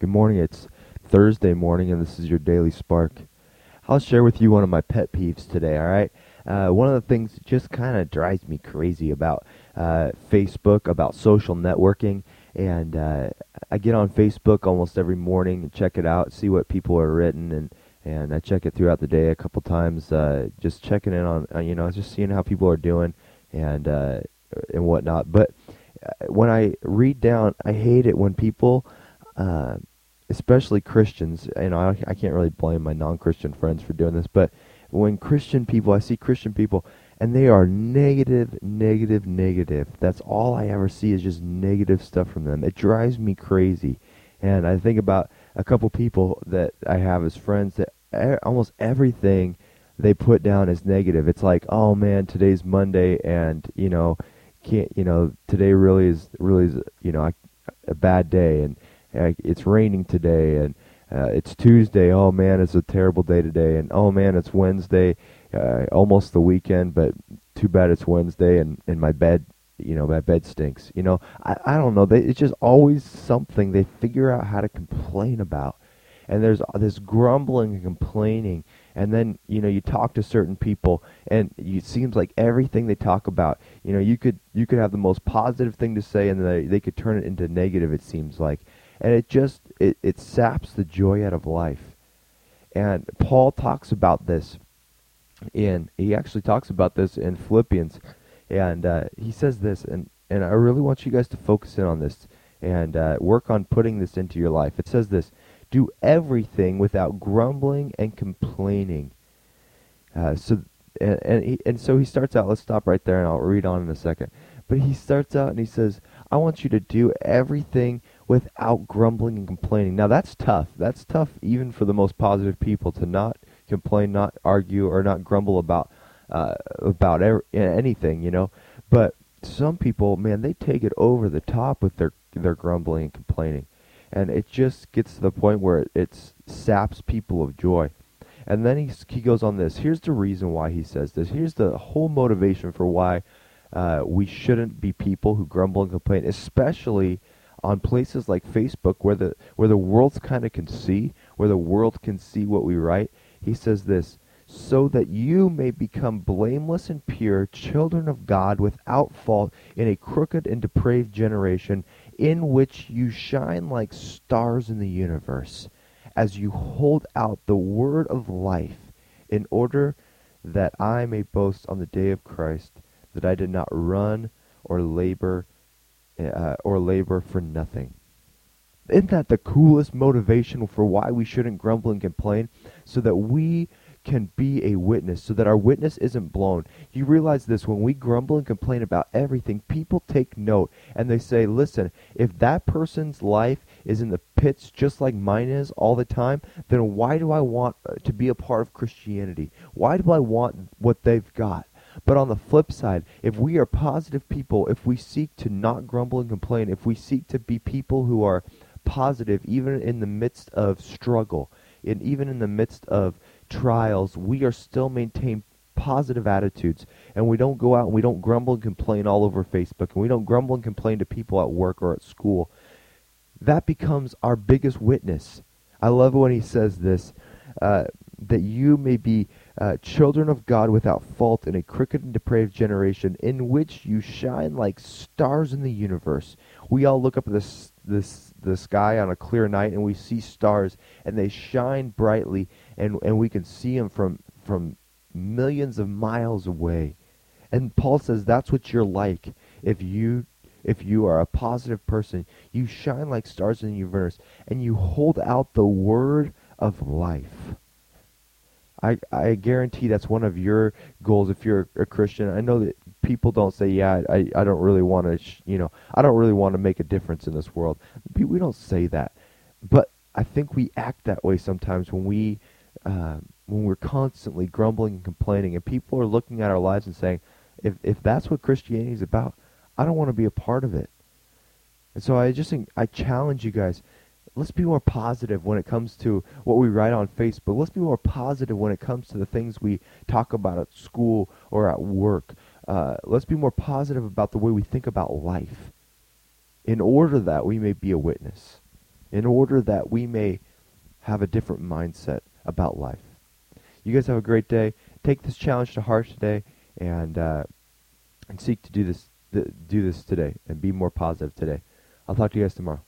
Good morning. It's Thursday morning, and this is your daily spark. I'll share with you one of my pet peeves today. All right. Uh, one of the things just kind of drives me crazy about uh, Facebook, about social networking, and uh, I get on Facebook almost every morning and check it out, see what people are written, and and I check it throughout the day a couple times, uh, just checking in on, uh, you know, just seeing how people are doing and uh, and whatnot. But when I read down, I hate it when people especially Christians, you know, I, I can't really blame my non-Christian friends for doing this, but when Christian people, I see Christian people, and they are negative, negative, negative. That's all I ever see is just negative stuff from them. It drives me crazy. And I think about a couple people that I have as friends that almost everything they put down as negative. It's like, oh man, today's Monday, and you know, can't you know, today really is really is you know a bad day, and it's raining today and uh, it's Tuesday. Oh man, it's a terrible day today. And oh man, it's Wednesday, uh, almost the weekend, but too bad it's Wednesday and, and my bed, you know, my bed stinks. You know, I, I don't know. They, it's just always something they figure out how to complain about. And there's this grumbling and complaining. And then, you know, you talk to certain people and it seems like everything they talk about, you know, you could, you could have the most positive thing to say and they, they could turn it into negative, it seems like and it just it, it saps the joy out of life. And paul talks about this in he actually talks about this in philippians. And uh, he says this and and i really want you guys to focus in on this and uh, work on putting this into your life. It says this do everything without grumbling and complaining. Uh, so and and, he, and so he starts out let's stop right there and i'll read on in a second. But he starts out and he says i want you to do everything without grumbling and complaining. Now that's tough. That's tough even for the most positive people to not complain, not argue, or not grumble about uh, about er anything, you know. But some people, man, they take it over the top with their their grumbling and complaining, and it just gets to the point where it, it saps people of joy. And then he he goes on this. Here's the reason why he says this. Here's the whole motivation for why uh, we shouldn't be people who grumble and complain, especially on places like Facebook where the where the world kind of can see, where the world can see what we write. He says this, so that you may become blameless and pure, children of God without fault in a crooked and depraved generation in which you shine like stars in the universe as you hold out the word of life in order that I may boast on the day of Christ that I did not run or labor uh, or labor for nothing. Isn't that the coolest motivation for why we shouldn't grumble and complain? So that we can be a witness, so that our witness isn't blown. You realize this when we grumble and complain about everything, people take note and they say, listen, if that person's life is in the pits just like mine is all the time, then why do I want uh, to be a part of Christianity? Why do I want what they've got? But on the flip side, if we are positive people, if we seek to not grumble and complain, if we seek to be people who are positive even in the midst of struggle, and even in the midst of trials, we are still maintain positive attitudes and we don't go out and we don't grumble and complain all over Facebook and we don't grumble and complain to people at work or at school. That becomes our biggest witness. I love when he says this uh, that you may be uh, children of God without fault in a crooked and depraved generation, in which you shine like stars in the universe. We all look up at this, the sky on a clear night, and we see stars, and they shine brightly, and, and we can see them from, from millions of miles away. And Paul says that's what you're like if you if you are a positive person. You shine like stars in the universe, and you hold out the word of life. I, I guarantee that's one of your goals if you're a Christian. I know that people don't say, yeah, I, I don't really want to, you know, I don't really want to make a difference in this world. We don't say that. But I think we act that way sometimes when we, uh, when we're constantly grumbling and complaining and people are looking at our lives and saying, if, if that's what Christianity is about, I don't want to be a part of it. And so I just I challenge you guys, let's be more positive when it comes to what we write on Facebook. Let's be more positive when it comes to the things we talk about at school or at work. Uh, let's be more positive about the way we think about life in order that we may be a witness. in order that we may have a different mindset about life. You guys have a great day. Take this challenge to heart today, and uh, and seek to do this th- do this today and be more positive today. I'll talk to you guys tomorrow.